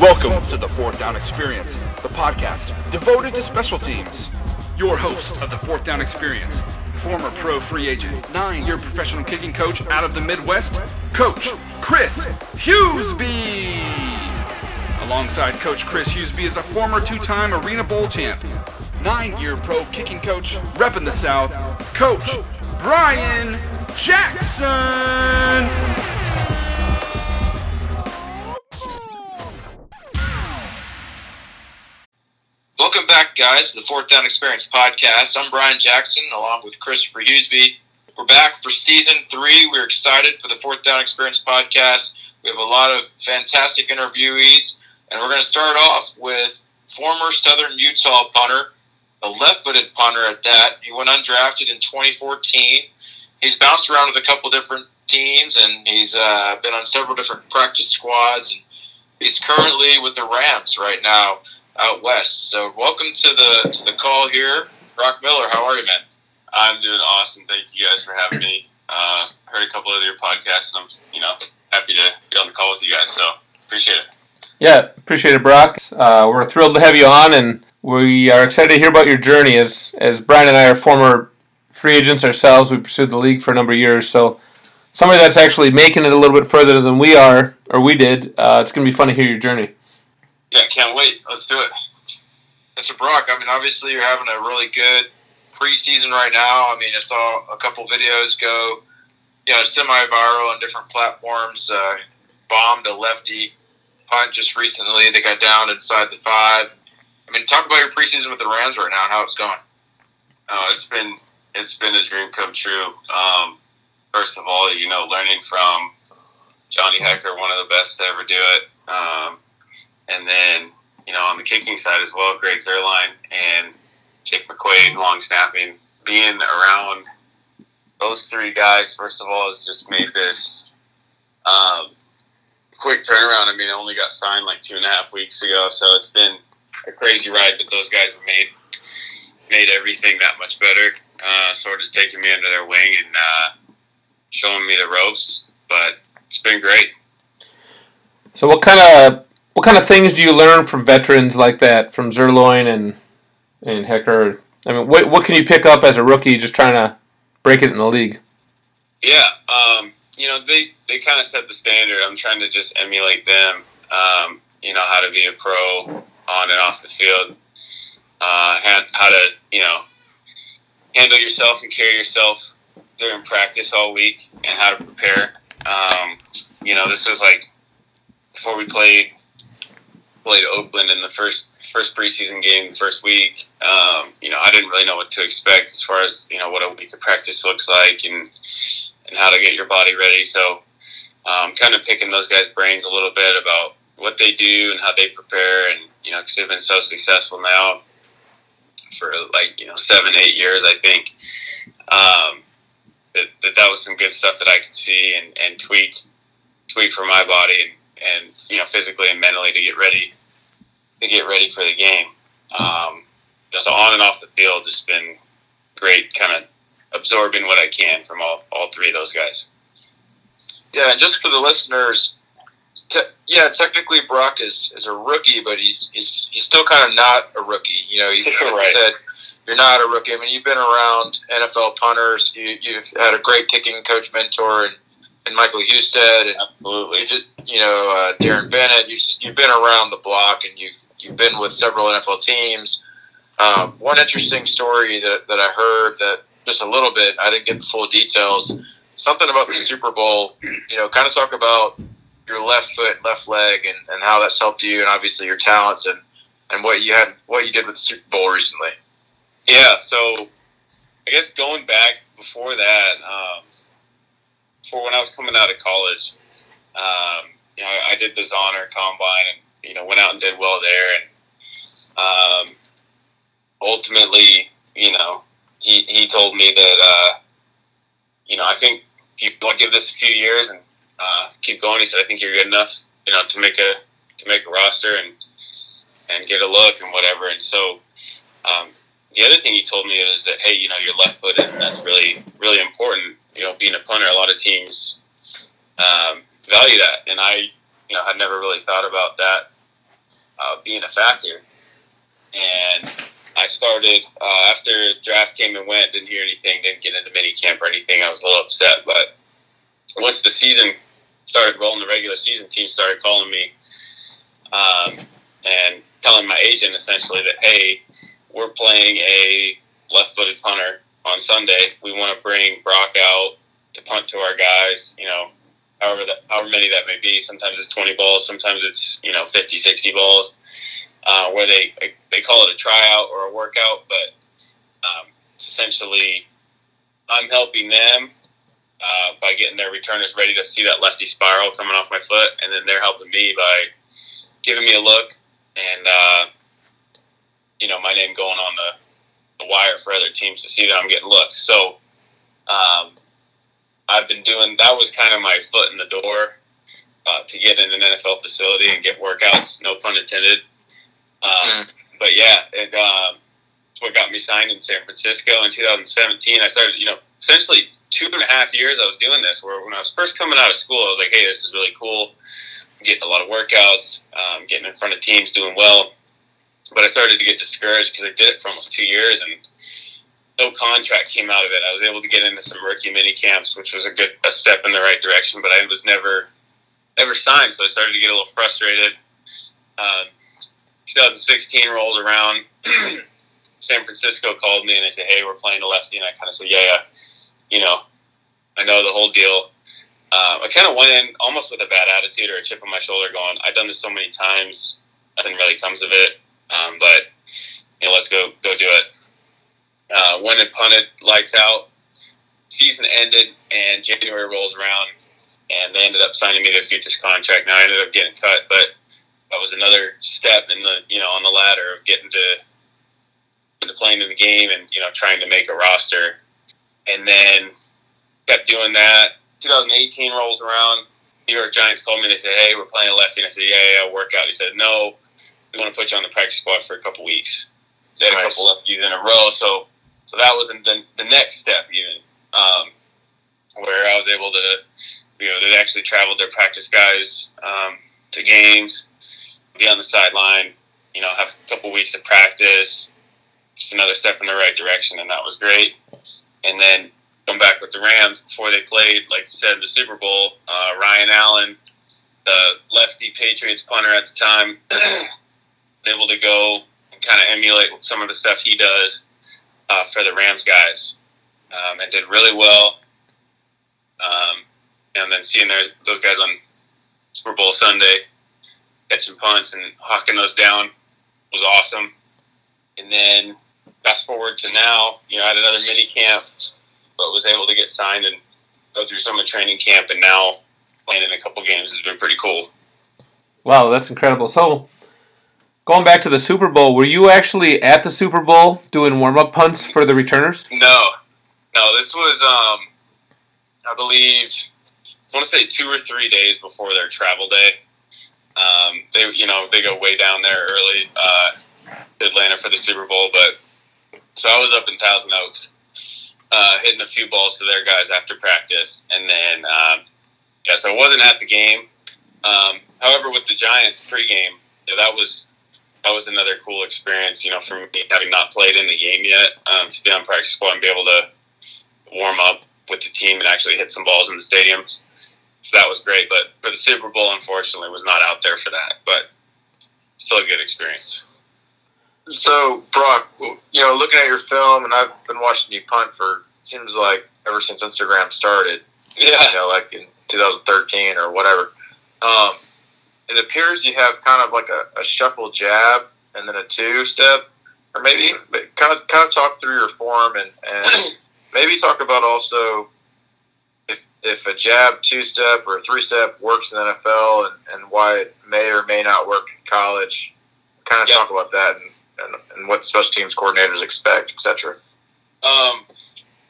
Welcome to the Fourth Down Experience, the podcast devoted to special teams. Your host of the Fourth Down Experience, former pro free agent, nine year professional kicking coach out of the Midwest, Coach Chris Hughesby. Alongside Coach Chris Hughesby is a former two time Arena Bowl champ, nine year pro kicking coach, repping the South, Coach Brian Jackson. Welcome back, guys, to the Fourth Down Experience podcast. I'm Brian Jackson, along with Christopher Hughesby. We're back for season three. We're excited for the Fourth Down Experience podcast. We have a lot of fantastic interviewees, and we're going to start off with former Southern Utah punter, a left footed punter at that. He went undrafted in 2014. He's bounced around with a couple different teams, and he's uh, been on several different practice squads. And he's currently with the Rams right now out west. So welcome to the to the call here, Brock Miller. How are you, man? I'm doing awesome. Thank you guys for having me. Uh, heard a couple of your podcasts, and I'm you know happy to be on the call with you guys. So appreciate it. Yeah, appreciate it, Brock. Uh, we're thrilled to have you on, and we are excited to hear about your journey. As as Brian and I are former free agents ourselves, we pursued the league for a number of years. So somebody that's actually making it a little bit further than we are, or we did, uh, it's going to be fun to hear your journey. Yeah, can't wait. Let's do it. Mr. Brock, I mean, obviously you're having a really good preseason right now. I mean, I saw a couple videos go, you know, semi-viral on different platforms. Uh, bombed a lefty punt just recently. They got down inside the five. I mean, talk about your preseason with the Rams right now and how it's going. Oh, it's been it's been a dream come true. Um, first of all, you know, learning from Johnny Hekker, one of the best to ever do it. Um, and then, you know, on the kicking side as well, Greg Zuerlein and Jake McQuaide, long snapping. Being around those three guys, first of all, has just made this um, quick turnaround. I mean, I only got signed like two and a half weeks ago, so it's been a crazy ride. But those guys have made made everything that much better. Uh, sort of taking me under their wing and uh, showing me the ropes. But it's been great. So, what kind of what kind of things do you learn from veterans like that, from Zuerlein and and Hekker? I mean, what what can you pick up as a rookie just trying to break it in the league? Yeah, um, you know they they kind of set the standard. I'm trying to just emulate them. Um, you know how to be a pro on and off the field. Uh, how to you know handle yourself and carry yourself during practice all week, and how to prepare. Um, you know, this was like before we played played Oakland in the first first preseason game, the first week. Um, you know, I didn't really know what to expect as far as you know what a week of practice looks like and and how to get your body ready. So, um, kind of picking those guys' brains a little bit about what they do and how they prepare, and you know, because they've been so successful now for like you know seven, eight years, I think. Um, that, that that was some good stuff that I could see and, and tweak tweak for my body and, and you know physically and mentally to get ready to get ready for the game. Um, just on and off the field, just been great, kind of absorbing what I can from all, all three of those guys. Yeah, and just for the listeners, te- yeah, technically Brock is, is a rookie, but he's he's, he's still kind of not a rookie. You know, he's, like right. said, you're not a rookie. I mean, you've been around NFL punters. You, you've had a great kicking coach mentor and, and Michael Husted, and Absolutely. you, just, you know uh, Darren Bennett. You've, you've been around the block, and you've you've been with several NFL teams. Um, one interesting story that, that I heard that just a little bit, I didn't get the full details. Something about the Super Bowl, you know, kind of talk about your left foot, left leg, and, and how that's helped you, and obviously your talents and, and what you had, what you did with the Super Bowl recently. Yeah, so I guess going back before that, um, for when I was coming out of college, um, you know, I, I did this honor Combine and you know went out and did well there, and um, ultimately, you know, he he told me that uh, you know I think people give this a few years and uh, keep going. He said I think you're good enough, you know, to make a to make a roster and and get a look and whatever. And so um, the other thing he told me is that hey, you know, you're left footed, and that's really really important. You know, being a punter, a lot of teams, um, value that, and I, you know, had never really thought about that uh, being a factor. And I started uh, after draft came and went, didn't hear anything, didn't get into mini camp or anything. I was a little upset, but once the season started rolling, the regular season team started calling me um, and telling my agent essentially that hey, we're playing a left-footed punter on Sunday. We want to bring Brock out to punt to our guys. You know, however that, however many that may be. Sometimes it's 20 balls, sometimes it's you know 50, 60 balls, uh, where they they call it a tryout or a workout, but um, essentially, I'm helping them uh, by getting their returners ready to see that lefty spiral coming off my foot, and then they're helping me by giving me a look and uh, you know my name going on the, the wire for other teams to see that I'm getting looks. So. Um, I've been doing that was kind of my foot in the door uh, to get in an NFL facility and get workouts. No pun intended. Um, mm. But yeah, it, um, it's what got me signed in San Francisco in 2017. I started, you know, essentially two and a half years I was doing this. Where when I was first coming out of school, I was like, hey, this is really cool. I'm getting a lot of workouts, um, getting in front of teams, doing well. But I started to get discouraged because I did it for almost two years and no contract came out of it. I was able to get into some rookie mini camps, which was a good a step in the right direction. But I was never never signed, so I started to get a little frustrated. Um, 2016 rolled around. San Francisco called me and they said, "Hey, we're playing a lefty," and I kind of said, "Yeah, yeah, you know, I know the whole deal." Um, I kind of went in almost with a bad attitude or a chip on my shoulder, going, "I've done this so many times, nothing really comes of it." Um, but you know, let's go go do it. Uh, went and punted, lights out. Season ended, and January rolls around, and they ended up signing me their futures contract. Now I ended up getting cut, but that was another step in the you know on the ladder of getting to into playing in the game and you know trying to make a roster. And then kept doing that. 2018 rolls around. New York Giants called me they said, "Hey, we're playing a lefty." And I said, "Yeah, yeah, I'll work out." He said, "No, we want to put you on the practice squad for a couple weeks." They had nice. a couple of lefties in a row, so so that was the, the next step, even um, where I was able to, you know, they actually traveled their practice guys um, to games, be on the sideline, you know, have a couple weeks of practice, just another step in the right direction, and that was great. And then come back with the Rams before they played, like you said, the Super Bowl. Uh, Ryan Allen, the lefty Patriots punter at the time, able to go and kind of emulate some of the stuff he does uh, for the Rams guys um, and did really well. Um, and then seeing their, those guys on Super Bowl Sunday catching punts and hawking those down was awesome. And then fast forward to now, you know, I had another mini camp, but was able to get signed and go through some of the training camp, and now playing in a couple games has been pretty cool. Wow, that's incredible. So, Going back to the Super Bowl, were you actually at the Super Bowl doing warm up punts for the returners? No, no. This was, um, I believe, I want to say two or three days before their travel day. Um, they, you know, they go way down there early, uh, Atlanta for the Super Bowl. But so I was up in Thousand Oaks, uh, hitting a few balls to their guys after practice, and then um, yeah, so I wasn't at the game. Um, however, with the Giants pregame, you that was that was another cool experience. You know, for me having not played in the game yet, um, to be on practice squad and be able to warm up with the team and actually hit some balls in the stadiums. So that was great. But for the Super Bowl, unfortunately, was not out there for that. But still a good experience. So, Brock, you know, looking at your film, and I've been watching you punt for seems like ever since Instagram started. Yeah. You know, like in 2013 or whatever. Um, it appears you have kind of like a, a shuffle jab and then a two step, or maybe kind of kind of talk through your form and, and maybe talk about also if if a jab two step or a three step works in the NFL and, and why it may or may not work in college. Kind of yep. talk about that and, and, and what special teams coordinators expect, etc. Um,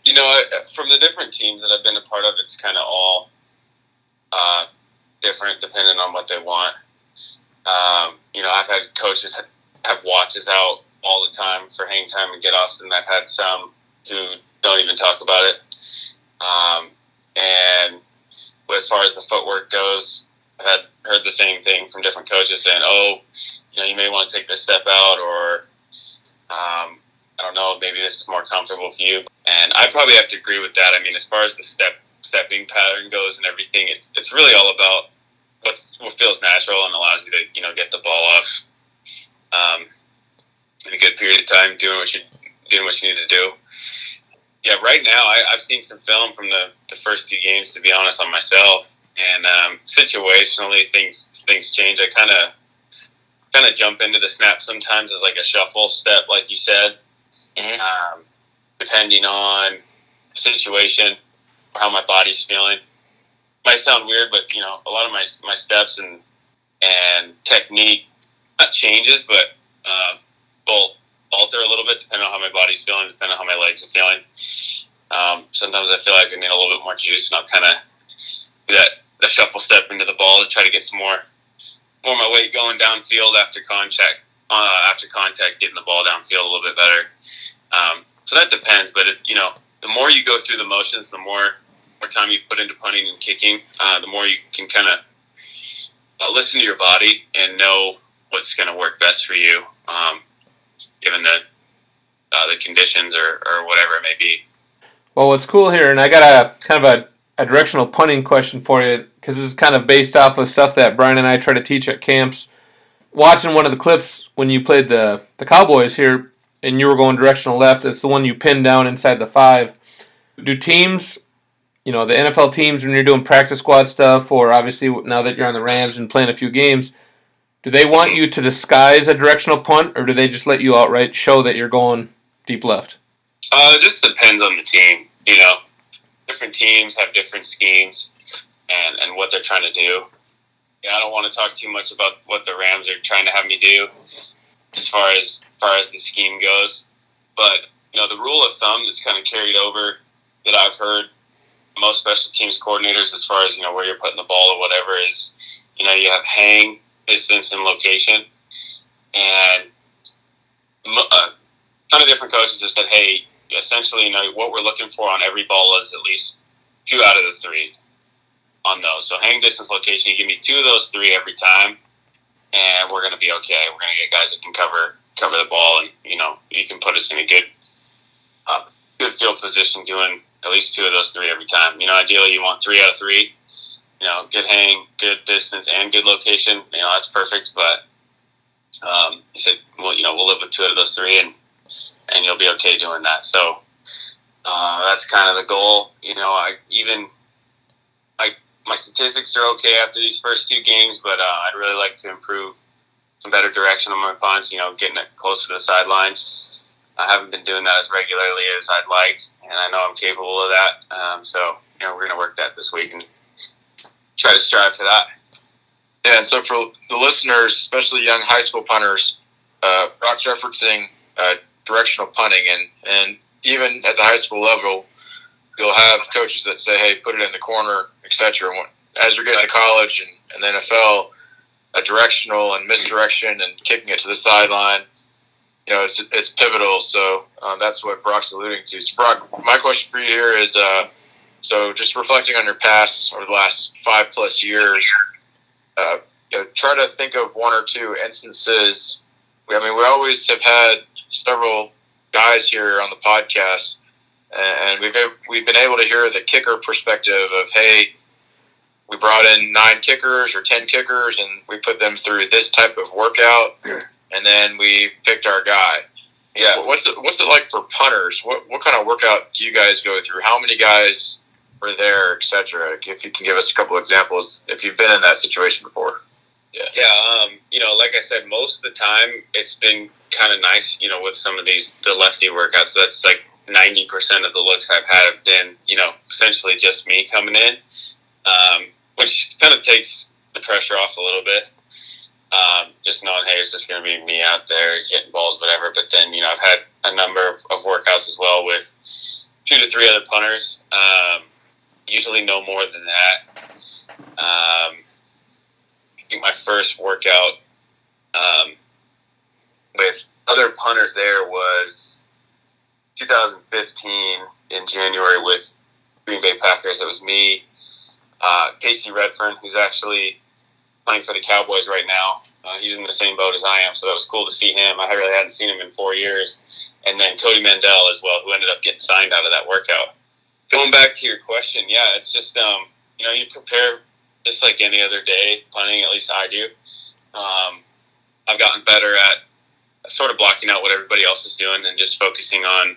you know, from the different teams that I've been a part of, it's kind of all uh, different depending on what they want. Um, you know, I've had coaches have watches out all the time for hang time and get offs, and I've had some who don't even talk about it. Um, and as far as the footwork goes, I had heard the same thing from different coaches saying, "Oh, you know, you may want to take this step out," or um, I don't know, maybe this is more comfortable for you. And I probably have to agree with that. I mean, as far as the step stepping pattern goes and everything, it, it's really all about what's, what feels natural and allows you to you know get the ball off um, in a good period of time, doing what you doing what you need to do. Yeah, right now I, I've seen some film from the, the first two games. To be honest, on myself, and um, situationally things things change. I kind of kind of jump into the snap sometimes as like a shuffle step, like you said, Mhm. um, depending on situation or how my body's feeling. Might sound weird, but you know, a lot of my my steps and and technique not changes, but uh, will alter a little bit depending on how my body's feeling, depending on how my legs are feeling. Um, sometimes I feel like I need a little bit more juice, and I'll kind of do that the shuffle step into the ball to try to get some more more my weight going downfield after contact uh, after contact, getting the ball downfield a little bit better. Um, so that depends, but it, you know, the more you go through the motions, the more more time you put into punting and kicking, uh, the more you can kind of uh, listen to your body and know what's going to work best for you, um, given the uh, the conditions or, or whatever it may be. Well, what's cool here, and I got a kind of a, a directional punting question for you because this is kind of based off of stuff that Brian and I try to teach at camps. Watching one of the clips when you played the the Cowboys here, and you were going directional left. It's the one you pinned down inside the five. Do teams, you know, the NFL teams, when you're doing practice squad stuff, or obviously now that you're on the Rams and playing a few games, do they want you to disguise a directional punt, or do they just let you outright show that you're going deep left? Uh, it just depends on the team. You know, different teams have different schemes and, and what they're trying to do. Yeah, I don't want to talk too much about what the Rams are trying to have me do as far as far as the scheme goes. But you know, the rule of thumb that's kind of carried over that I've heard most special teams coordinators, as far as you know where you're putting the ball or whatever, is you know you have hang, distance, and location, and a ton of different coaches have said, hey, essentially, you know, what we're looking for on every ball is at least two out of the three on those. So hang distance location, you give me two of those three every time, and we're gonna be okay. We're gonna get guys that can cover cover the ball, and you know, you can put us in a good uh, good field position doing at least two of those three every time. You know, ideally you want three out of three. You know, good hang, good distance, and good location. You know, that's perfect. But um, he said, well, you know, we'll live with two out of those three, and and you'll be okay doing that. So uh, that's kind of the goal. You know, I even I my statistics are okay after these first two games, but uh, I'd really like to improve some better direction on my punts. You know, getting it closer to the sidelines. I haven't been doing that as regularly as I'd like, and I know I'm capable of that. Um, so you know, we're going to work that this week and try to strive for that. Yeah, and so for the listeners, especially young high school punters, uh, referencing uh, directional punting, and and even at the high school level, you'll have coaches that say, "Hey, put it in the corner, etc." As you're getting to college and, and the NFL, a directional and misdirection and kicking it to the sideline, you know, it's it's pivotal. So um, that's what Brock's alluding to. So Brock, my question for you here is, uh, so just reflecting on your past over the last five plus years, uh, you know, try to think of one or two instances. I mean, we always have had several guys here on the podcast, and we've been, we've been able to hear the kicker perspective of, hey, we brought in nine kickers or ten kickers, and we put them through this type of workout, and then we picked our guy. Yeah. What's it What's it like for punters? What What kind of workout do you guys go through? How many guys were there, etc. If you can give us a couple examples, if you've been in that situation before. Yeah, um, you know, like I said, most of the time it's been kind of nice, you know, with some of these the lefty workouts. That's like ninety percent of the looks I've had have been, you know, essentially just me coming in, um, which kind of takes the pressure off a little bit. Um, just knowing, hey, it's just going to be me out there hitting balls, whatever. But then, you know, I've had a number of, of workouts as well with two to three other punters. Um, usually no more than that. Um, my first workout um, with other punters there was 2015 in January with Green Bay Packers. It was me, uh, Kasey Redfern, who's actually playing for the Cowboys right now. Uh, he's in the same boat as I am, so that was cool to see him. I really hadn't seen him in four years. And then Cody Mandell as well, who ended up getting signed out of that workout. Going back to your question, yeah, it's just um, you know you prepare just like any other day punting. At least I do. Um, I've gotten better at sort of blocking out what everybody else is doing and just focusing on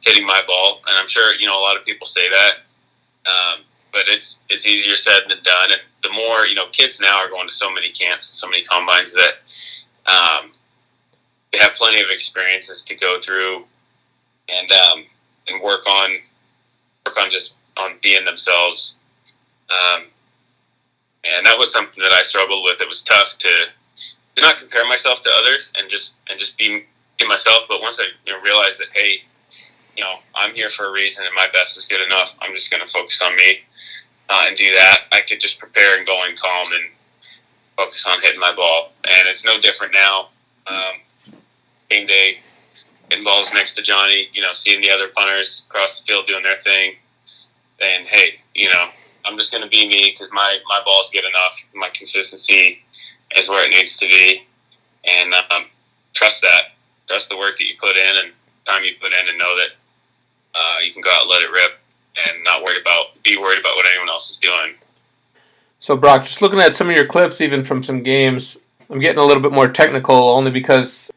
hitting my ball. And I'm sure you know a lot of people say that, um, but it's it's easier said than done. And the more you know, kids now are going to so many camps, so many combines that um, they have plenty of experiences to go through and um, and work on work on just on being themselves. Um, and that was something that I struggled with. It was tough to, to not compare myself to others and just and just be, be myself. But once I you know, realized that, hey, you know, I'm here for a reason and my best is good enough. I'm just going to focus on me uh, and do that. I could just prepare and go in calm and focus on hitting my ball. And it's no different now. Um, game day, hitting balls next to Johnny, you know, seeing the other punters across the field doing their thing, saying, hey, you know, I'm just going to be me because my, my ball's good enough. My consistency is where it needs to be. And um, trust that. Trust the work that you put in and time you put in and know that uh, you can go out and let it rip and not worry about, be worried about what anyone else is doing. So, Brock, just looking at some of your clips, even from some games, I'm getting a little bit more technical only because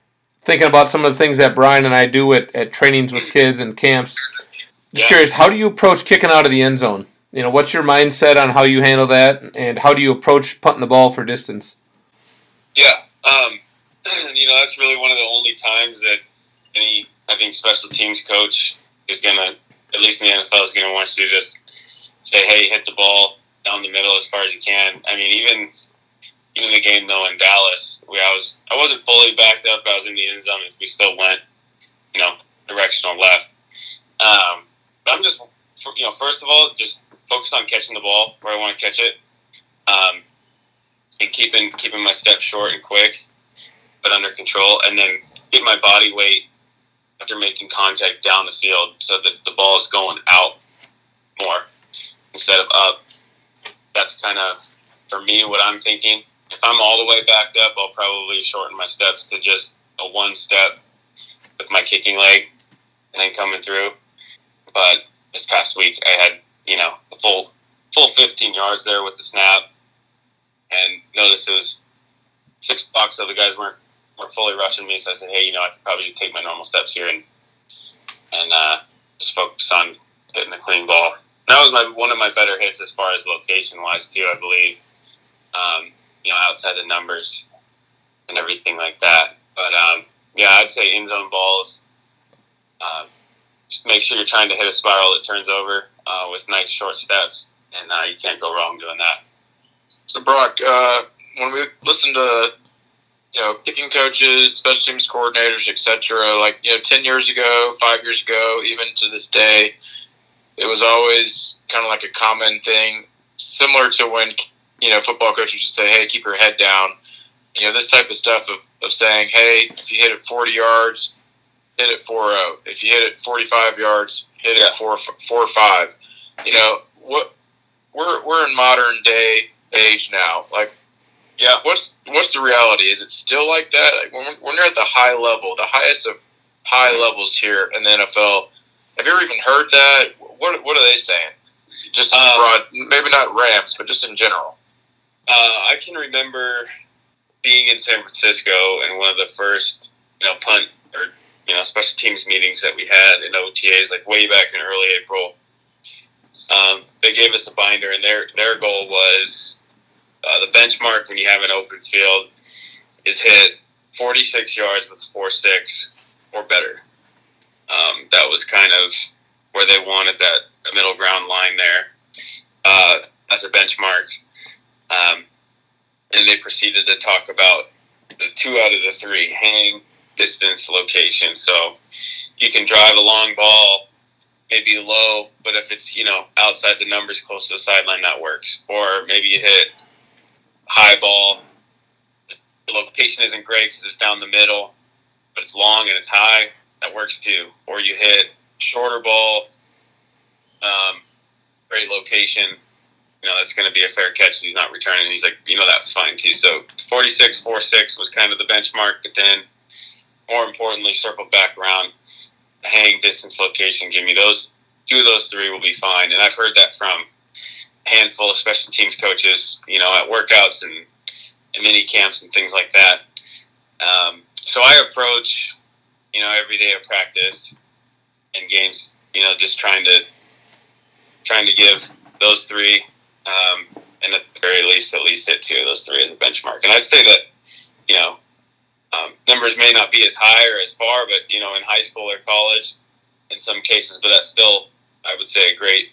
thinking about some of the things that Brian and I do at, at trainings with kids and camps. Just yeah. curious, how do you approach kicking out of the end zone? You know, what's your mindset on how you handle that, and how do you approach putting the ball for distance? Yeah, um, you know, that's really one of the only times that any, I think, special teams coach is going to, at least in the NFL, is going to want you to just say, hey, hit the ball down the middle as far as you can. I mean, even even the game though in Dallas, we I was I wasn't fully backed up. I was in the end zone, we still went, you know, directional left. Um, but I'm just, you know, first of all, just focus on catching the ball where I want to catch it, um, and keeping keeping my steps short and quick, but under control, and then get my body weight after making contact down the field so that the ball is going out more instead of up. That's kind of for me what I'm thinking. If I'm all the way backed up, I'll probably shorten my steps to just a one step with my kicking leg and then coming through. But this past week, I had you know a full full 15 yards there with the snap, and noticed it was six blocks, so the guys weren't weren't fully rushing me. So I said, hey, you know, I could probably just take my normal steps here and and uh, just focus on hitting the clean ball. that was my one of my better hits as far as location wise too. I believe, um, you know, outside the numbers and everything like that. But um, yeah, I'd say in zone balls. Uh, just make sure you're trying to hit a spiral that turns over uh, with nice short steps, and uh, you can't go wrong doing that. So, Brock, uh, when we listen to you know kicking coaches, special teams coordinators, etc., like you know, ten years ago, five years ago, even to this day, it was always kind of like a common thing, similar to when you know football coaches would say, "Hey, keep your head down." You know, this type of stuff of, of saying, "Hey, if you hit it 40 yards, hit it 4-0. If you hit it 45 yards, hit it 4 4 5." You know, what we're we're in modern day age now. Like yeah, what's what's the reality? Is it still like that? Like when, we're, when we're at the high level, the highest of high levels here in the NFL, have you ever even heard that? What what are they saying? Just um, broad, maybe not Rams, but just in general. Uh, I can remember being in San Francisco and one of the first, you know, punt or you know special teams meetings that we had in OTAs, like way back in early April. Um, they gave us a binder, and their their goal was uh, the benchmark when you have an open field is hit 46 yards with four six or better. Um, that was kind of where they wanted that middle ground line there uh, as a benchmark. Um, and they proceeded to talk about the two out of the three hang, distance, location. So you can drive a long ball maybe low, but if it's, you know, outside the numbers close to the sideline, that works. Or maybe you hit high ball. The location isn't great because it's down the middle, but it's long and it's high. That works too. Or you hit shorter ball, um, great location, you know, that's going to be a fair catch. He's not returning. He's like, you know, that's fine too. So 46, 4, 6 was kind of the benchmark, but then more importantly, circle back around hang, distance, location. Give me those two of those three will be fine. And I've heard that from handful of special teams coaches, you know, at workouts and, and mini camps and things like that. Um, so I approach, you know, every day of practice and games, you know, just trying to trying to give those three, um, and at the very least, at least hit two of those three as a benchmark. And I'd say that, you know, um, numbers may not be as high or as far, but you know, in high school or college, in some cases, but that's still, I would say, a great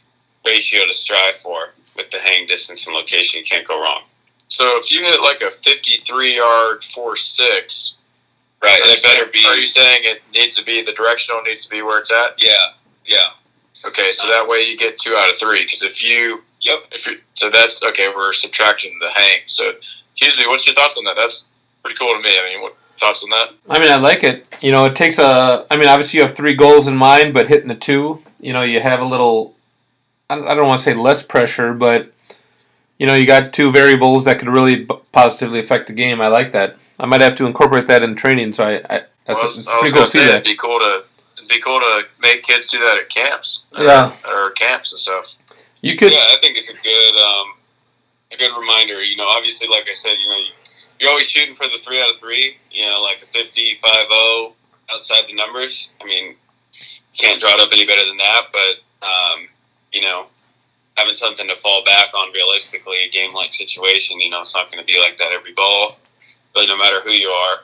ratio to strive for with the hang distance and location. You can't go wrong. So if you hit like a 53 yard 4 6, Right, are you that better saying- be. Are you saying it needs to be the directional needs to be where it's at? Yeah, yeah, Okay, so that way you get two out of three. Because if you, yep. if you, so that's okay. We're subtracting the hang. So, excuse me. What's your thoughts on that? That's pretty cool to me. I mean, what thoughts on that? I mean, I like it. You know, it takes a. I mean, obviously you have three goals in mind, but hitting the two, you know, you have a little. I don't, want to say less pressure, but you know, you got two variables that could really positively affect the game. I like that. I might have to incorporate that in training. So I, I that's Well, a, it's I pretty gonna good say feedback. it'd be cool to it'd be cool to make kids do that at camps. uh, Yeah. or camps and stuff. You could. Yeah, I think it's a good, um, a good reminder. You know, obviously, like I said, you know, you're always shooting for the three out of three. You know, like a 50-5-0 outside the numbers. I mean, you can't draw it up any better than that. But um, you know, having something to fall back on realistically, a game like situation, you know, it's not going to be like that every ball. But no matter who you are,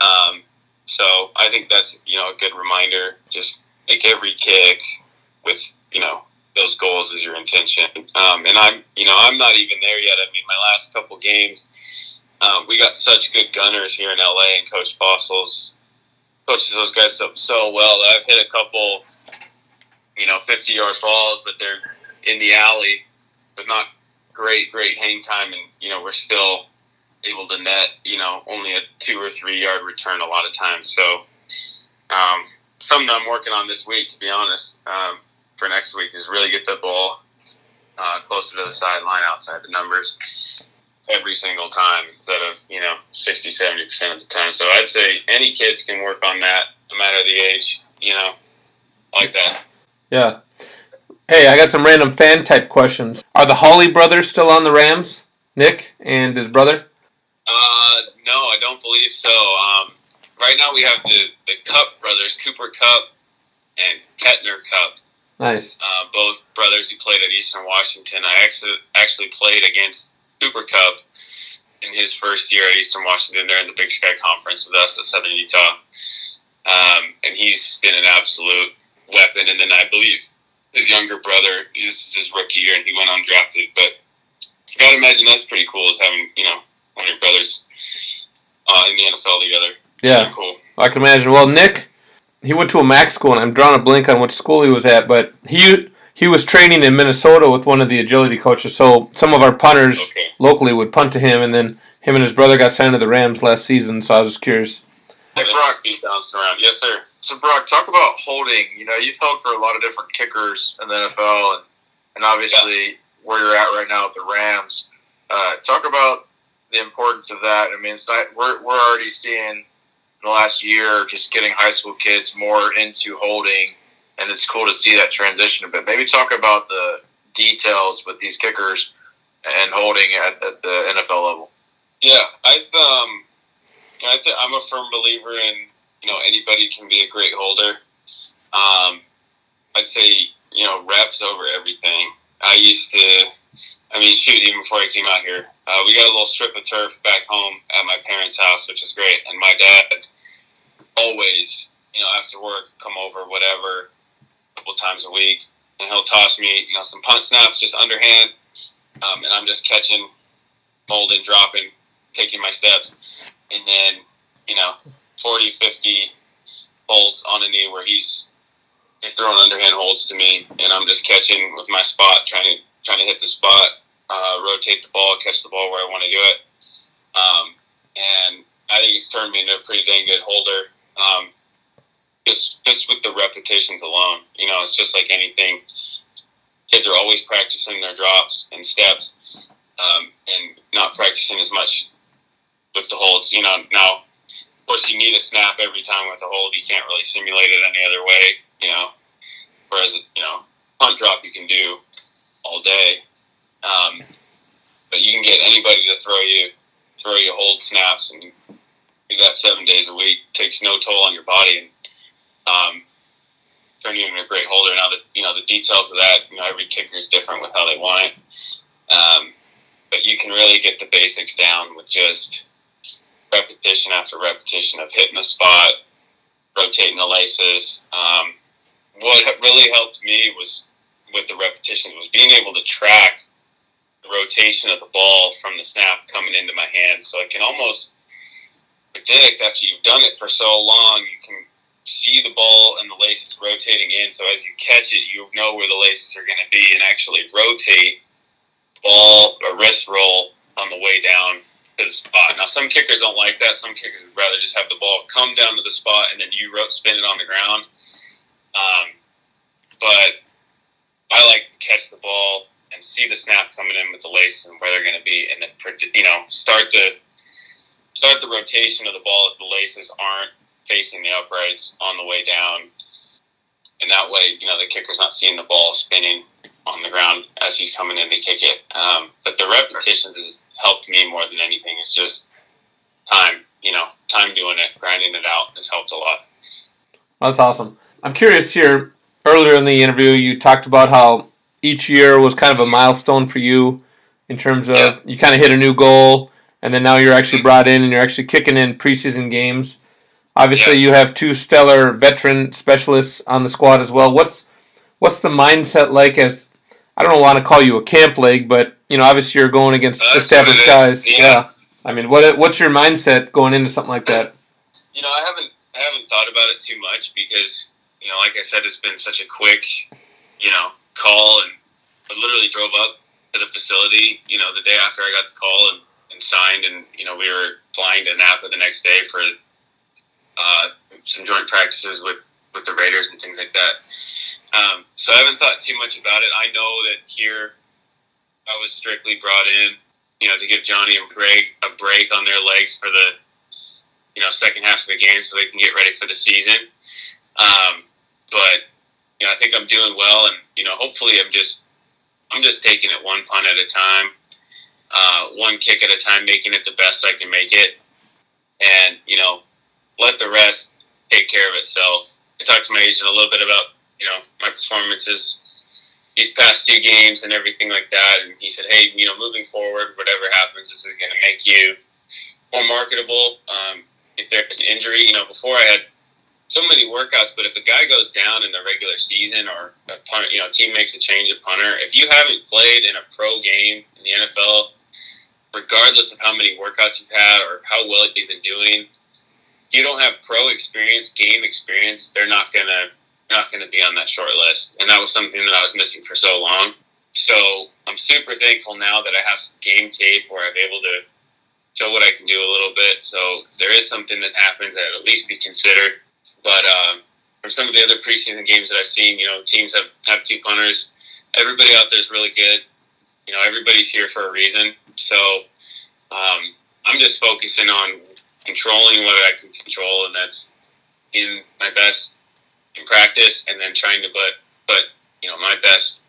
um, so I think that's you know a good reminder. Just make every kick with you know those goals as your intention. Um, and I'm, you know, I'm not even there yet. I mean, my last couple games, um, we got such good gunners here in LA, and Coach Fassel coaches those guys up so well. I've hit a couple, you know, 50 yard balls, but they're in the alley, but not great, great hang time, and you know, we're still able to net, you know, only a two or three yard return a lot of times. So, um, something I'm working on this week, to be honest. Um, for next week is really get the ball uh, closer to the sideline outside the numbers every single time instead of, you know, 60, 70% of the time. So I'd say any kids can work on that no matter the age, you know, like that. Yeah. Hey, I got some random fan type questions. Are the Hawley brothers still on the Rams? Nick and his brother. Uh, no, I don't believe so. Um, right now we have the, the Kupp brothers, Cooper Kupp and Ketner Kupp. Nice. uh, both brothers who played at Eastern Washington. I actually actually played against Cooper Kupp in his first year at Eastern Washington. They're in the Big Sky Conference with us at Southern Utah, um, and he's been an absolute weapon. And then I believe his younger brother, this is his rookie year, and he went undrafted. But I gotta imagine that's pretty cool, is having you know one of your brothers uh, in the NFL together. Yeah. Pretty cool. I can imagine. Well, Nick, he went to a MAC school, and I'm drawing a blank on which school he was at, but he he was training in Minnesota with one of the agility coaches. So some of our punters Okay. locally would punt to him, and then him and his brother got signed to the Rams last season. So I was just curious. Hey, Brock. Beat bouncing around. Yes, sir. So Brock, talk about holding. You know, you've held for a lot of different kickers in the NFL, and and obviously where you're at right now with the Rams. Uh, talk about the importance of that. I mean, it's not we're we're already seeing in the last year just getting high school kids more into holding, and it's cool to see that transition a bit. Maybe talk about the details with these kickers and holding at, at the NFL level. Yeah, I've um, I th- I'm a firm believer in know anybody can be a great holder. Um, I'd say you know reps over everything. I used to, I mean, shoot, even before I came out here, uh, we got a little strip of turf back home at my parents' house, which is great. And my dad always, you know, after work, come over, whatever, a couple times a week, and he'll toss me, you know, some punt snaps just underhand, um, and I'm just catching, holding, dropping, taking my steps, and then, you know, 40, 50 holds on a knee where he's he's throwing underhand holds to me, and I'm just catching with my spot, trying to trying to hit the spot, uh, rotate the ball, catch the ball where I want to do it. Um, and I think it's turned me into a pretty dang good holder. Um, just just with the repetitions alone, you know, it's just like anything. kids are always practicing their drops and steps, um, and not practicing as much with the holds. You know, now course you need a snap every time with a hold. You can't really simulate it any other way. You know, whereas you know punt drop you can do all day. Um, but you can get anybody to throw you throw you hold snaps and do that seven days a week. Takes no toll on your body and um, turn you into a great holder. Now that you know the details of that, you know every kicker is different with how they want it. Um, but you can really get the basics down with just repetition after repetition of hitting the spot, rotating the laces. Um, what really helped me was with the repetitions was being able to track the rotation of the ball from the snap coming into my hand. So I can almost predict after you've done it for so long, you can see the ball and the laces rotating in. So as you catch it, you know where the laces are going to be and actually rotate ball or wrist roll on the way down to the spot. Now, some kickers don't like that. Some kickers would rather just have the ball come down to the spot and then you spin it on the ground. Um, but I like to catch the ball and see the snap coming in with the laces and where they're going to be, and then you know start to start the rotation of the ball if the laces aren't facing the uprights on the way down, and that way you know the kicker's not seeing the ball spinning on the ground as he's coming in to kick it. Um, but the repetitions has helped me more than anything. It's just time, you know, time doing it, grinding it out has helped a lot. That's awesome. I'm curious here. Earlier in the interview, you talked about how each year was kind of a milestone for you in terms of yeah. you kind of hit a new goal, and then now you're actually mm-hmm. brought in and you're actually kicking in preseason games. Obviously, yeah. you have two stellar veteran specialists on the squad as well. What's what's the mindset like as I don't want to call you a camp leg, but you know, obviously you're going against uh, established guys. Yeah. yeah. I mean, what what's your mindset going into something like that? You know, I haven't I haven't thought about it too much because you know, like I said, it's been such a quick, you know, call, and I literally drove up to the facility, you know, the day after I got the call and, and signed, and you know, we were flying to Napa the next day for uh, some joint practices with with the Raiders and things like that. Um, so I haven't thought too much about it. I know that here I was strictly brought in, you know, to give Johnny and Greg a break on their legs for the, you know, second half of the game so they can get ready for the season. Um, but you know, I think I'm doing well, and you know, hopefully, I'm just I'm just taking it one punt at a time, uh, one kick at a time, making it the best I can make it, and you know, let the rest take care of itself. I talked to my agent a little bit about you know my performances these past two games and everything like that, and he said, hey, you know, moving forward, whatever happens, this is going to make you more marketable. Um, if there's an injury, you know, before I had so many workouts, but if a guy goes down in the regular season or a punter, you know, team makes a change at punter, if you haven't played in a pro game in the NFL, regardless of how many workouts you've had or how well you've been doing, you don't have pro experience, game experience, they're not gonna not gonna be on that short list. And that was something that I was missing for so long. So I'm super thankful now that I have some game tape where I'm able to show what I can do a little bit. So there is something that happens, I'd at least be considered but um, from some of the other preseason games that I've seen, you know, teams have, have two punters. Everybody out there is really good. You know, everybody's here for a reason. So um, I'm just focusing on controlling what I can control, and that's in my best in practice, and then trying to put put you know my best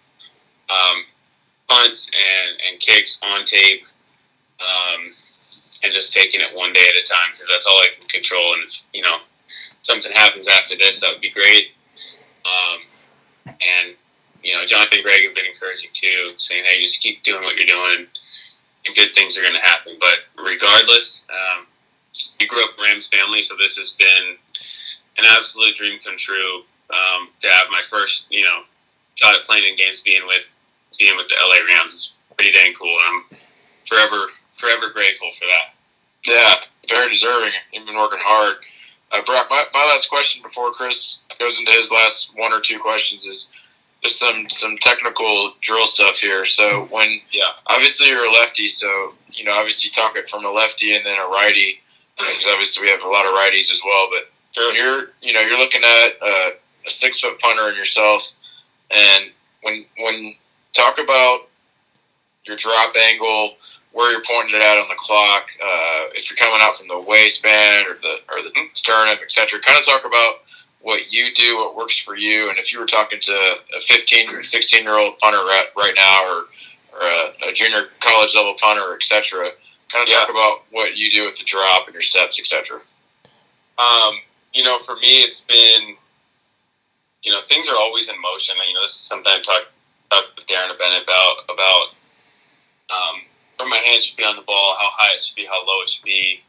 um, punts and and kicks on tape, um, and just taking it one day at a time because that's all I can control. And you know, something happens after this, that would be great. Um, and you know, John and Greg have been encouraging too, saying, "Hey, just keep doing what you're doing, and good things are going to happen." But regardless, um, we grew up Rams family, so this has been an absolute dream come true um, to have my first, you know, shot at playing in games being with being with the LA Rams. It's pretty dang cool, and I'm forever forever grateful for that. Yeah, very deserving. You've been working hard. Uh, Brock, my, my last question before Chris goes into his last one or two questions is just some some technical drill stuff here. So when yeah, obviously you're a lefty, so you know obviously you talk it from a lefty and then a righty. Because obviously we have a lot of righties as well. But when you're you know you're looking at uh, a six foot punter and yourself, and when when talk about your drop angle, where you're pointing it at on the clock, uh, if you're coming out from the waistband or the or the sternum, etc. Kind of talk about what you do, what works for you, and if you were talking to a 15 or 16 year old punter right, right now, or or a, a junior college level punter, etc. Kind of Yeah. talk about what you do with the drop and your steps, etc. Um, you know, for me, it's been, you know, things are always in motion. You know, this is something I talked talk with Darren Bennett about about um, where my hand should be on the ball, how high it should be, how low it should be,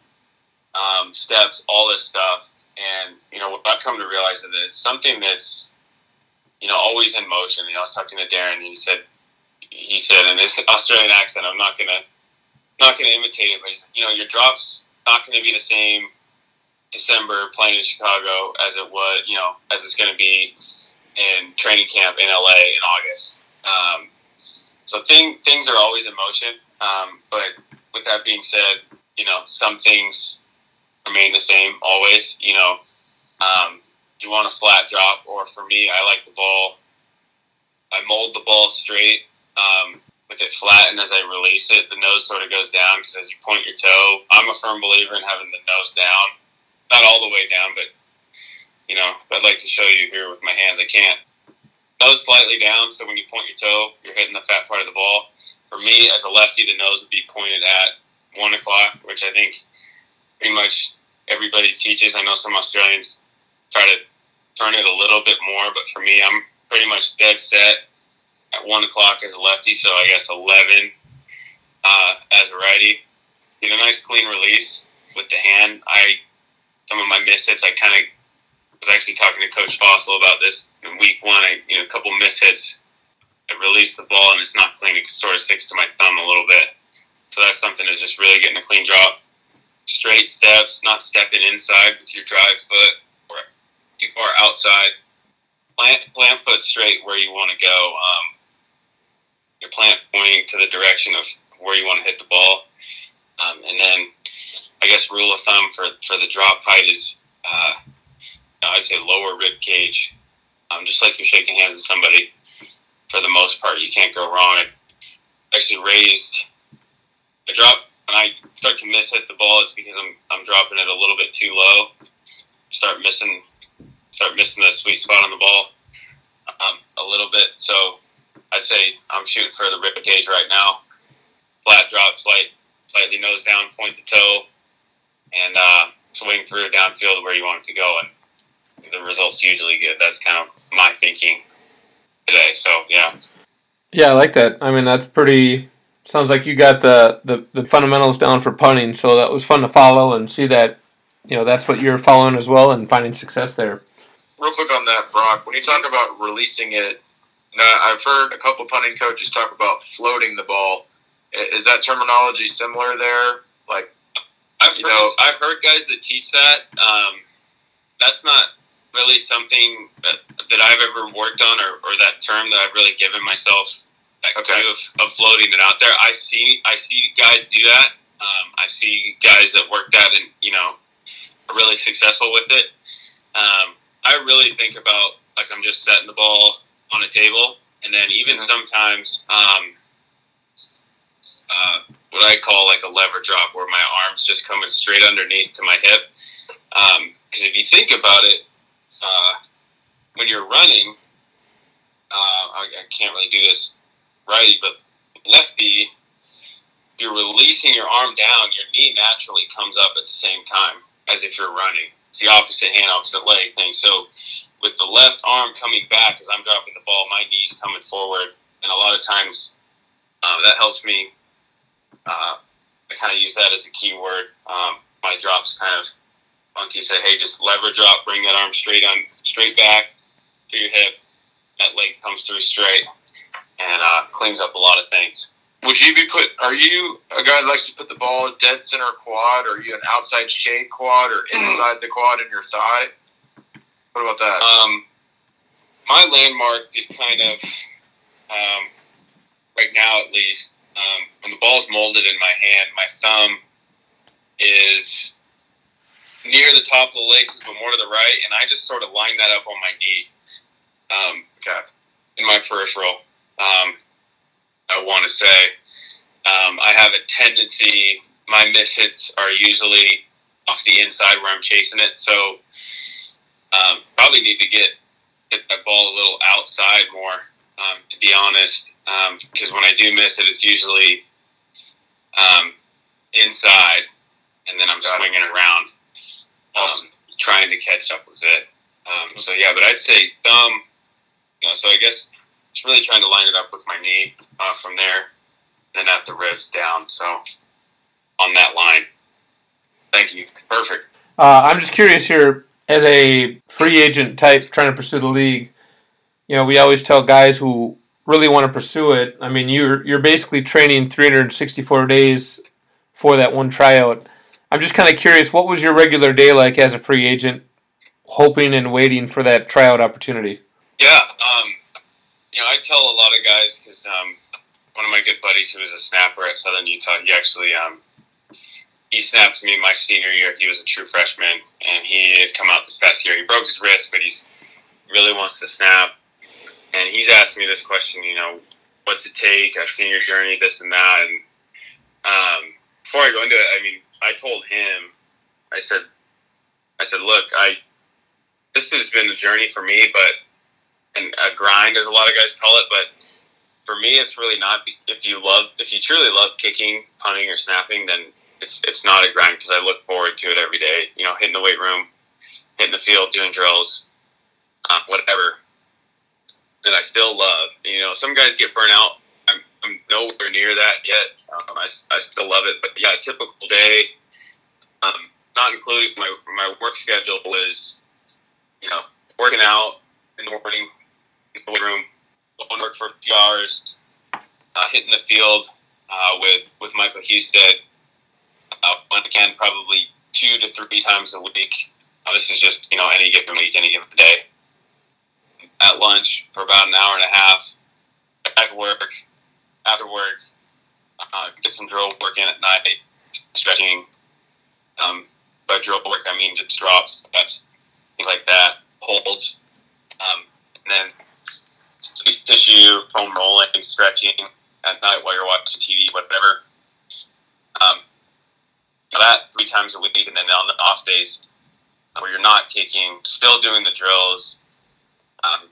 um, steps, all this stuff. And you know, what I've come to realize is that it's something that's, you know, always in motion. You know, I was talking to Darren, and he said, he said in this Australian accent, I'm not gonna, not gonna imitate it, but he's, you know, your drops not to be the same December playing in Chicago as it was, you know, as it's going to be in training camp in LA in August. Um, so thing, things are always in motion. Um, but with that being said, you know, some things remain the same always. You know, um, you want a flat drop, or for me, I like the ball. I mold the ball straight um, with it flat, and as I release it, the nose sort of goes down because as you point your toe, I'm a firm believer in having the nose down, not all the way down, but you know, I'd like to show you here with my hands. I can't. Nose slightly down, so when you point your toe, you're hitting the fat part of the ball. For me, as a lefty, the nose would be pointed at one o'clock, which I think pretty much everybody teaches. I know some Australians try to turn it a little bit more, but for me, I'm pretty much dead set at one o'clock as a lefty, so I guess eleven uh, as a righty. Get a nice clean release with the hand. I some of my miss hits. I kind of was actually talking to Coach Fassel about this in week one. I you know a couple miss hits. I release the ball and it's not clean. It sort of sticks to my thumb a little bit. So that's something is just really getting a clean drop. Straight steps, not stepping inside with your drive foot or too far outside. Plant plant foot straight where you want to go. Um, your plant pointing to the direction of where you want to hit the ball. Um, and then I guess rule of thumb for, for the drop height is uh, I'd say lower rib cage. Um, just like you're shaking hands with somebody, for the most part, you can't go wrong. I actually raised I drop when I start to miss hit the ball. It's because I'm I'm dropping it a little bit too low. Start missing start missing the sweet spot on the ball um, a little bit. So I'd say I'm shooting for the rib cage right now. Flat drop, slight, slightly nose down, point the toe, and uh, swing through downfield where you want it to go. And the result's usually good. That's kind of my thinking today. So yeah, Yeah, I like that. I mean, that's pretty. Sounds like you got the, the, the fundamentals down for punting, so that was fun to follow and see that, you know, that's what you're following as well and finding success there. Real quick on that, Brock. When you talk about releasing it, now I've heard a couple punting coaches talk about floating the ball. Is that terminology similar there? Like, I've You heard, know- I've heard guys that teach that. Um, that's not really something that, that I've ever worked on, or, or that term that I've really given myself that Okay. of, of floating it out there. I see I see guys do that. Um, I see guys that work that and you know are really successful with it. Um, I really think about like I'm just setting the ball on a table, and then even Mhm. sometimes um, uh, what I call like a lever drop, where my arms just coming straight underneath to my hip. Because if you think about it, uh, when you're running, uh, I, I can't really do this righty, but lefty, you're releasing your arm down, your knee naturally comes up at the same time as if you're running. It's the opposite hand, opposite leg thing. So with the left arm coming back as I'm dropping the ball, my knee's coming forward, and a lot of times uh, that helps me. Uh, I kind of use that as a keyword. Um, my drops kind of funky. Say, hey, just lever drop, bring that arm straight on, straight back to your hip. That leg comes through straight and uh, cleans up a lot of things. would you be put? Are you a guy that likes to put the ball dead center quad? Or are you an outside shade quad or inside the quad in your thigh? What about that? Um, my landmark is kind of, um, right now at least, um, when the ball's molded in my hand, my thumb is near the top of the laces, but more to the right, and I just sort of line that up on my knee, um, okay. in my peripheral. Um, I want to say. Um, I have a tendency, my miss hits are usually off the inside where I'm chasing it. So um, probably need to get get that ball a little outside more, um, to be honest. Because um, when I do miss it, it's usually um, inside, and then I'm swinging around, um, trying to catch up with it. so yeah, but I'd say thumb. You know, so I guess just really trying to line it up with my knee uh, from there, then at the ribs down. So on that line. Thank you. Perfect. Uh, I'm just curious here, as a free agent type trying to pursue the league. You know, we always tell guys who really want to pursue it. I mean, you're you're basically training 364 days for that one tryout. I'm just kind of curious, what was your regular day like as a free agent, hoping and waiting for that tryout opportunity? Yeah, um, you know, I tell a lot of guys because um, one of my good buddies who was a snapper at Southern Utah, he actually um, he snapped me my senior year. He was a true freshman, and he had come out this past year. He broke his wrist, but he's really wants to snap. And he's asked me this question, you know, what's it take? I've seen your journey, this and that. And um, before I go into it, I mean, I told him, I said, I said, look, I this has been a journey for me, but and a grind, as a lot of guys call it. But for me, it's really not. If you love, if you truly love kicking, punting, or snapping, then it's it's not a grind because I look forward to it every day. You know, hitting the weight room, hitting the field, doing drills, uh, whatever. That I still love. You know, some guys get burnt out. I'm, I'm nowhere near that yet. Um, I, I still love it, but yeah, typical day, um, not including my my work schedule is, you know, working out in the morning, in the room, going to work for a few hours, uh, hitting the field uh, with with Michael Husted. Uh, when again, probably two to three times a week. Uh, this is just you know any given week, any given day. At lunch for about an hour and a half. After work, after work, uh, get some drill work in at night, stretching. Um, by drill work, I mean just drops, steps, things like that, holds. Um, and then tissue, foam rolling, stretching at night while you're watching TV, whatever. Um, that three times a week, and then on the off days where you're not kicking, still doing the drills, um,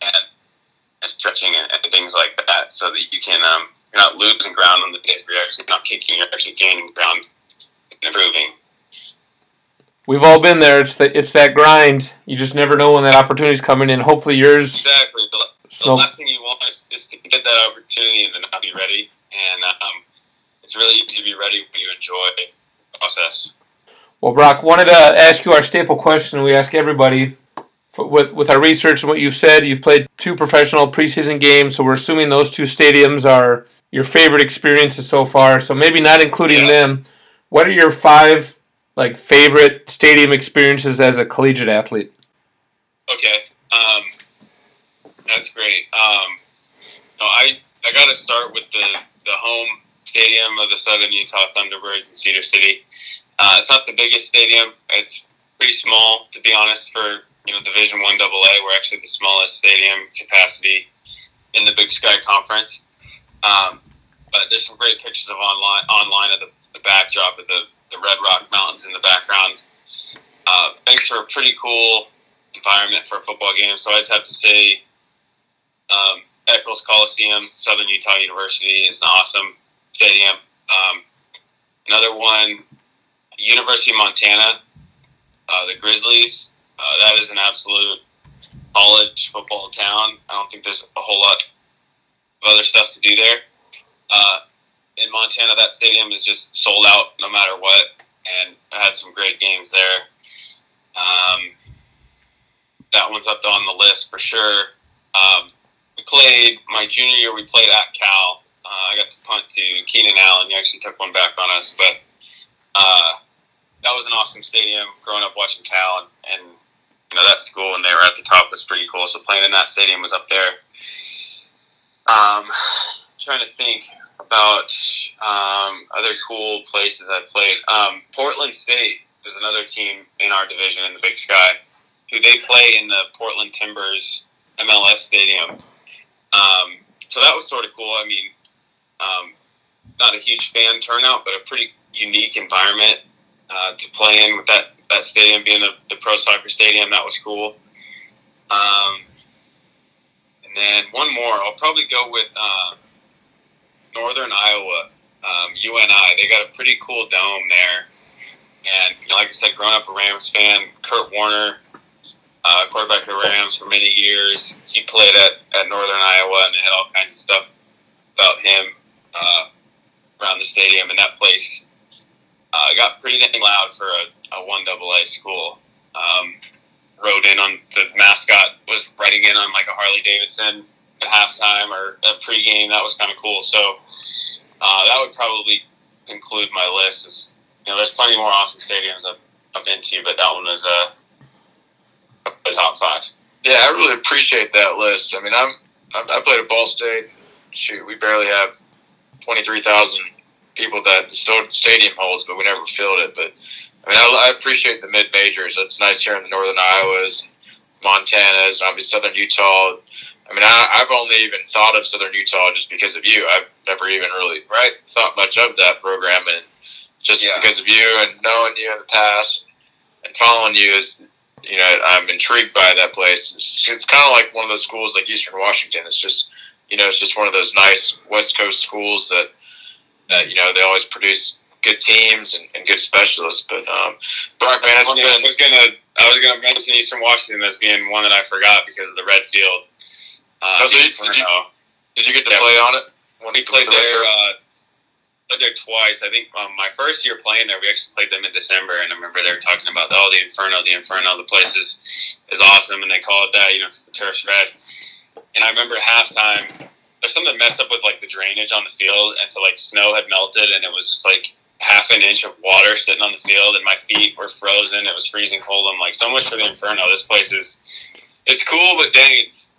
and, and, stretching and, and, things like that, so that you can um, you're not losing ground on the days where you're actually not kicking, you're actually gaining ground, and improving. We've all been there. It's the, it's that grind. You just never know when that opportunity's coming in. Hopefully, yours. Exactly. The, the last thing you want is, is, to get that opportunity and then not be ready. And um, it's really easy to be ready when you enjoy the process. Well, Brock, wanted to ask you our staple question we ask everybody. With, with our research and what you've said, you've played two professional preseason games, so we're assuming those two stadiums are your favorite experiences so far. So maybe not including yeah. them. What are your five like favorite stadium experiences as a collegiate athlete? Okay, um, that's great. Um, no, I I got to start with the the home stadium of the Southern Utah Thunderbirds in Cedar City. Uh, it's not the biggest stadium. It's pretty small, to be honest, for you know Division One AA. We're actually the smallest stadium capacity in the Big Sky Conference. Um, but there's some great pictures of online online of the, the backdrop of the the Red Rock Mountains in the background. Uh, makes for a pretty cool environment for a football game. So I'd have to say um, Eccles Coliseum, Southern Utah University is an awesome stadium. Um, another one, University of Montana, uh, the Grizzlies. Uh, that is an absolute college football town. I don't think there's a whole lot of other stuff to do there. Uh, in Montana, that stadium is just sold out no matter what, and I had some great games there. Um, that one's up on the list for sure. Um, we played my junior year. We played at Cal. Uh, I got to punt to Keenan Allen. He actually took one back on us, but uh, that was an awesome stadium. Growing up watching Cal and, and you know that school and they were at the top was pretty cool. So playing in that stadium was up there. Um, trying to think about um, other cool places I've played. Um, Portland State is another team in our division in the Big Sky, who they play in the Portland Timbers MLS Stadium. Um, so that was sort of cool. I mean, um, not a huge fan turnout, but a pretty unique environment uh, to play in with that that stadium being the, the pro soccer stadium. That was cool. Um, and then one more, I'll probably go with uh, Northern Iowa, um, UNI. They got a pretty cool dome there. And you know, like I said, growing up a Rams fan, Kurt Warner, uh, quarterback of the Rams for many years, he played at, at Northern Iowa, and they had all kinds of stuff about him uh, around the stadium. And that place uh, got pretty dang loud for a, a one double A school. Um, rode in on the mascot was riding in on like a Harley Davidson at halftime or a pregame. That was kind of cool. So uh, that would probably conclude my list. Is, you know, there's plenty more awesome stadiums I've, I've been to, but that one is uh, the top five. Yeah, I really appreciate that list. I mean, I'm I played at Ball State. Shoot, we barely have twenty three thousand people that the stadium holds, but we never filled it. But I mean, I, I appreciate the mid majors. It's nice here in the northern Iowas, Montanas, and obviously southern Utah. I mean, I, I've only even thought of Southern Utah just because of you. I've never even really right thought much of that program, and just yeah. because of you and knowing you in the past and following you is, you know, I'm intrigued by that place. It's, it's kind of like one of those schools like Eastern Washington. It's just, you know, it's just one of those nice West Coast schools that that you know they always produce good teams and, and good specialists. But um, Brock, it's been. I was gonna I was gonna mention Eastern Washington as being one that I forgot because of the red field. Uh, oh, so you, did, you, did you get to yeah, play on it? When we played the there. Uh, played there twice. I think um, my first year playing there, we actually played them in December, and I remember they were talking about oh the Inferno, the Inferno, the place is is awesome, and they call it that, you know, it's the turf red. And I remember halftime, there's something messed up with like the drainage on the field, and so like snow had melted, and it was just like half an inch of water sitting on the field, and my feet were frozen. It was freezing cold. I'm like, so much for the Inferno. This place is it's cool, but dang, it's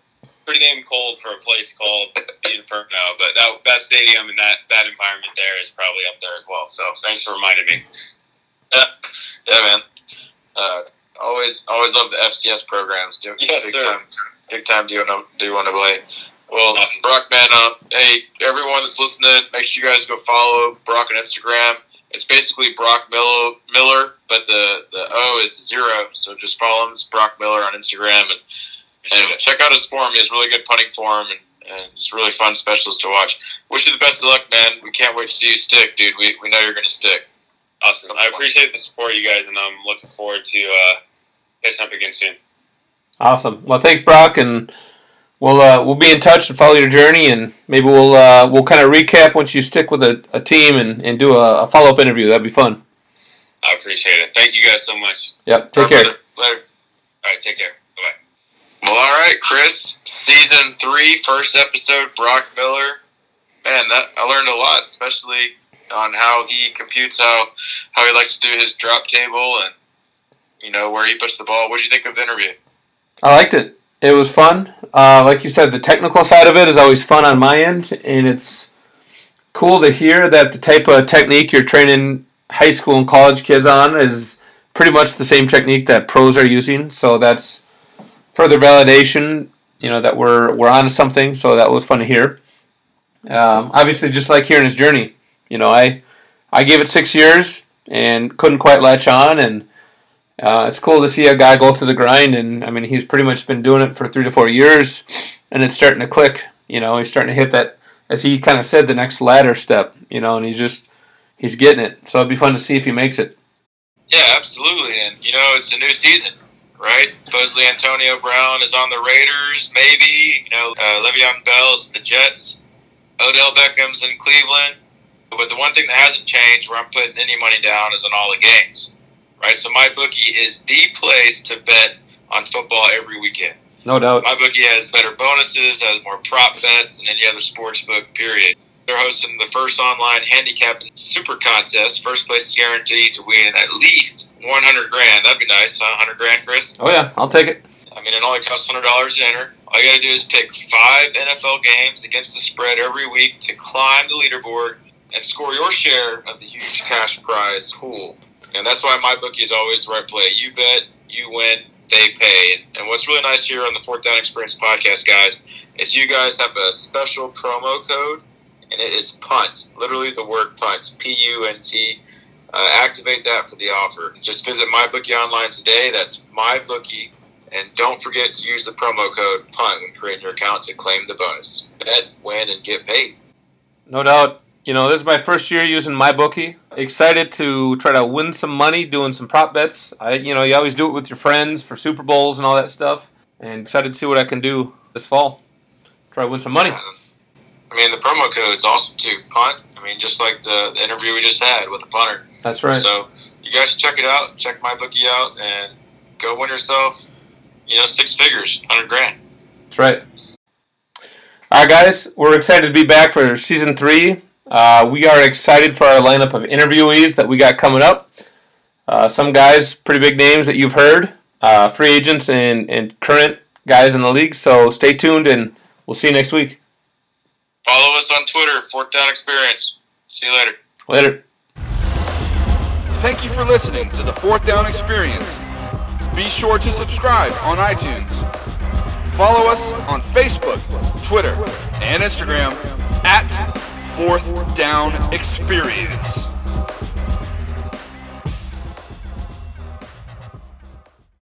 pretty damn cold for a place called the Inferno. But that that stadium and that that environment there is probably up there as well. So thanks for reminding me. Yeah, yeah, man. Uh, always always love the FCS programs. Do, yes, big sir. Time, big time do you want to do you want to play? Well, awesome. Brock, man, uh, hey, everyone that's listening, make sure you guys go follow Brock on Instagram. It's basically Brock Miller, Miller, but the, the O is zero. So just follow him. It's Brock Miller on Instagram and, and check out his form. He has really good punting form and, and it's really fun specialist to watch. Wish you the best of luck, man. We can't wait to see you stick, dude. We, we know you're going to stick. Awesome. I appreciate the support, you guys, and I'm looking forward to uh, catching up again soon. Awesome. Well, thanks, Brock, and we'll uh, we'll be in touch and follow your journey, and maybe we'll uh, we'll kind of recap once you stick with a, a team and, and do a, a follow up interview. That'd be fun. I appreciate it. Thank you guys so much. Yep. Take care. Later. Later. All right. Take care. Bye. Well, all right, Chris. Season three, first episode. Brock Miller. Man, that I learned a lot, especially on how he computes how how he likes to do his drop table and you know where he puts the ball. What did you think of the interview? I liked it. It was fun. Uh, like you said, the technical side of it is always fun on my end, and it's cool to hear that the type of technique you're training high school and college kids on is pretty much the same technique that pros are using. So that's further validation, you know, that we're we're on to something. So that was fun to hear. Um, obviously, just like hearing his journey, you know, I I gave it six years and couldn't quite latch on, and uh, it's cool to see a guy go through the grind, and I mean, he's pretty much been doing it for three to four years, and it's starting to click. You know, he's starting to hit that, as he kind of said, the next ladder step. You know, and he's just he's getting it. So it'd be fun to see if he makes it. Yeah, absolutely, and you know, it's a new season, right? Supposedly Antonio Brown is on the Raiders, maybe. You know, uh, Le'Veon Bell's the Jets, Odell Beckham's in Cleveland. But the one thing that hasn't changed, where I'm putting any money down, is on all the games right? So my bookie is the place to bet on football every weekend. No doubt. My bookie has better bonuses, has more prop bets than any other sports book, period. They're hosting the first online handicapping super contest. First place is guaranteed to win at least 100 grand. That'd be nice, huh? 100 grand, Chris? Oh, yeah. I'll take it. I mean, it only costs $100 to enter. All you got to do is pick five NFL games against the spread every week to climb the leaderboard and score your share of the huge cash prize pool. And that's why my bookie is always the right play. You bet, you win, they pay. And what's really nice here on the Fourth Down Experience podcast, guys, is you guys have a special promo code, and it is punt. Literally the word punt. P U N T. Uh, activate that for the offer. Just visit MyBookie online today. That's MyBookie. And don't forget to use the promo code PUNT when creating your account to claim the bonus. Bet, win, and get paid. No doubt. You know, this is my first year using my bookie. Excited to try to win some money doing some prop bets. I, you know, you always do it with your friends for Super Bowls and all that stuff. And excited to see what I can do this fall. Try to win some money. I mean, the promo code's awesome too. Punt. I mean, just like the, the interview we just had with the punter. That's right. So you guys check it out. Check my bookie out and go win yourself, you know, six figures, hundred grand. That's right. All right, guys, we're excited to be back for season three. Uh, we are excited for our lineup of interviewees that we got coming up. Uh, some guys, pretty big names that you've heard, uh, free agents and, and current guys in the league. So stay tuned, and we'll see you next week. Follow us on Twitter, Fourth Down Experience. See you later. Later. Thank you for listening to the Fourth Down Experience. Be sure to subscribe on iTunes. Follow us on Facebook, Twitter, and Instagram at Fourth Down Experience.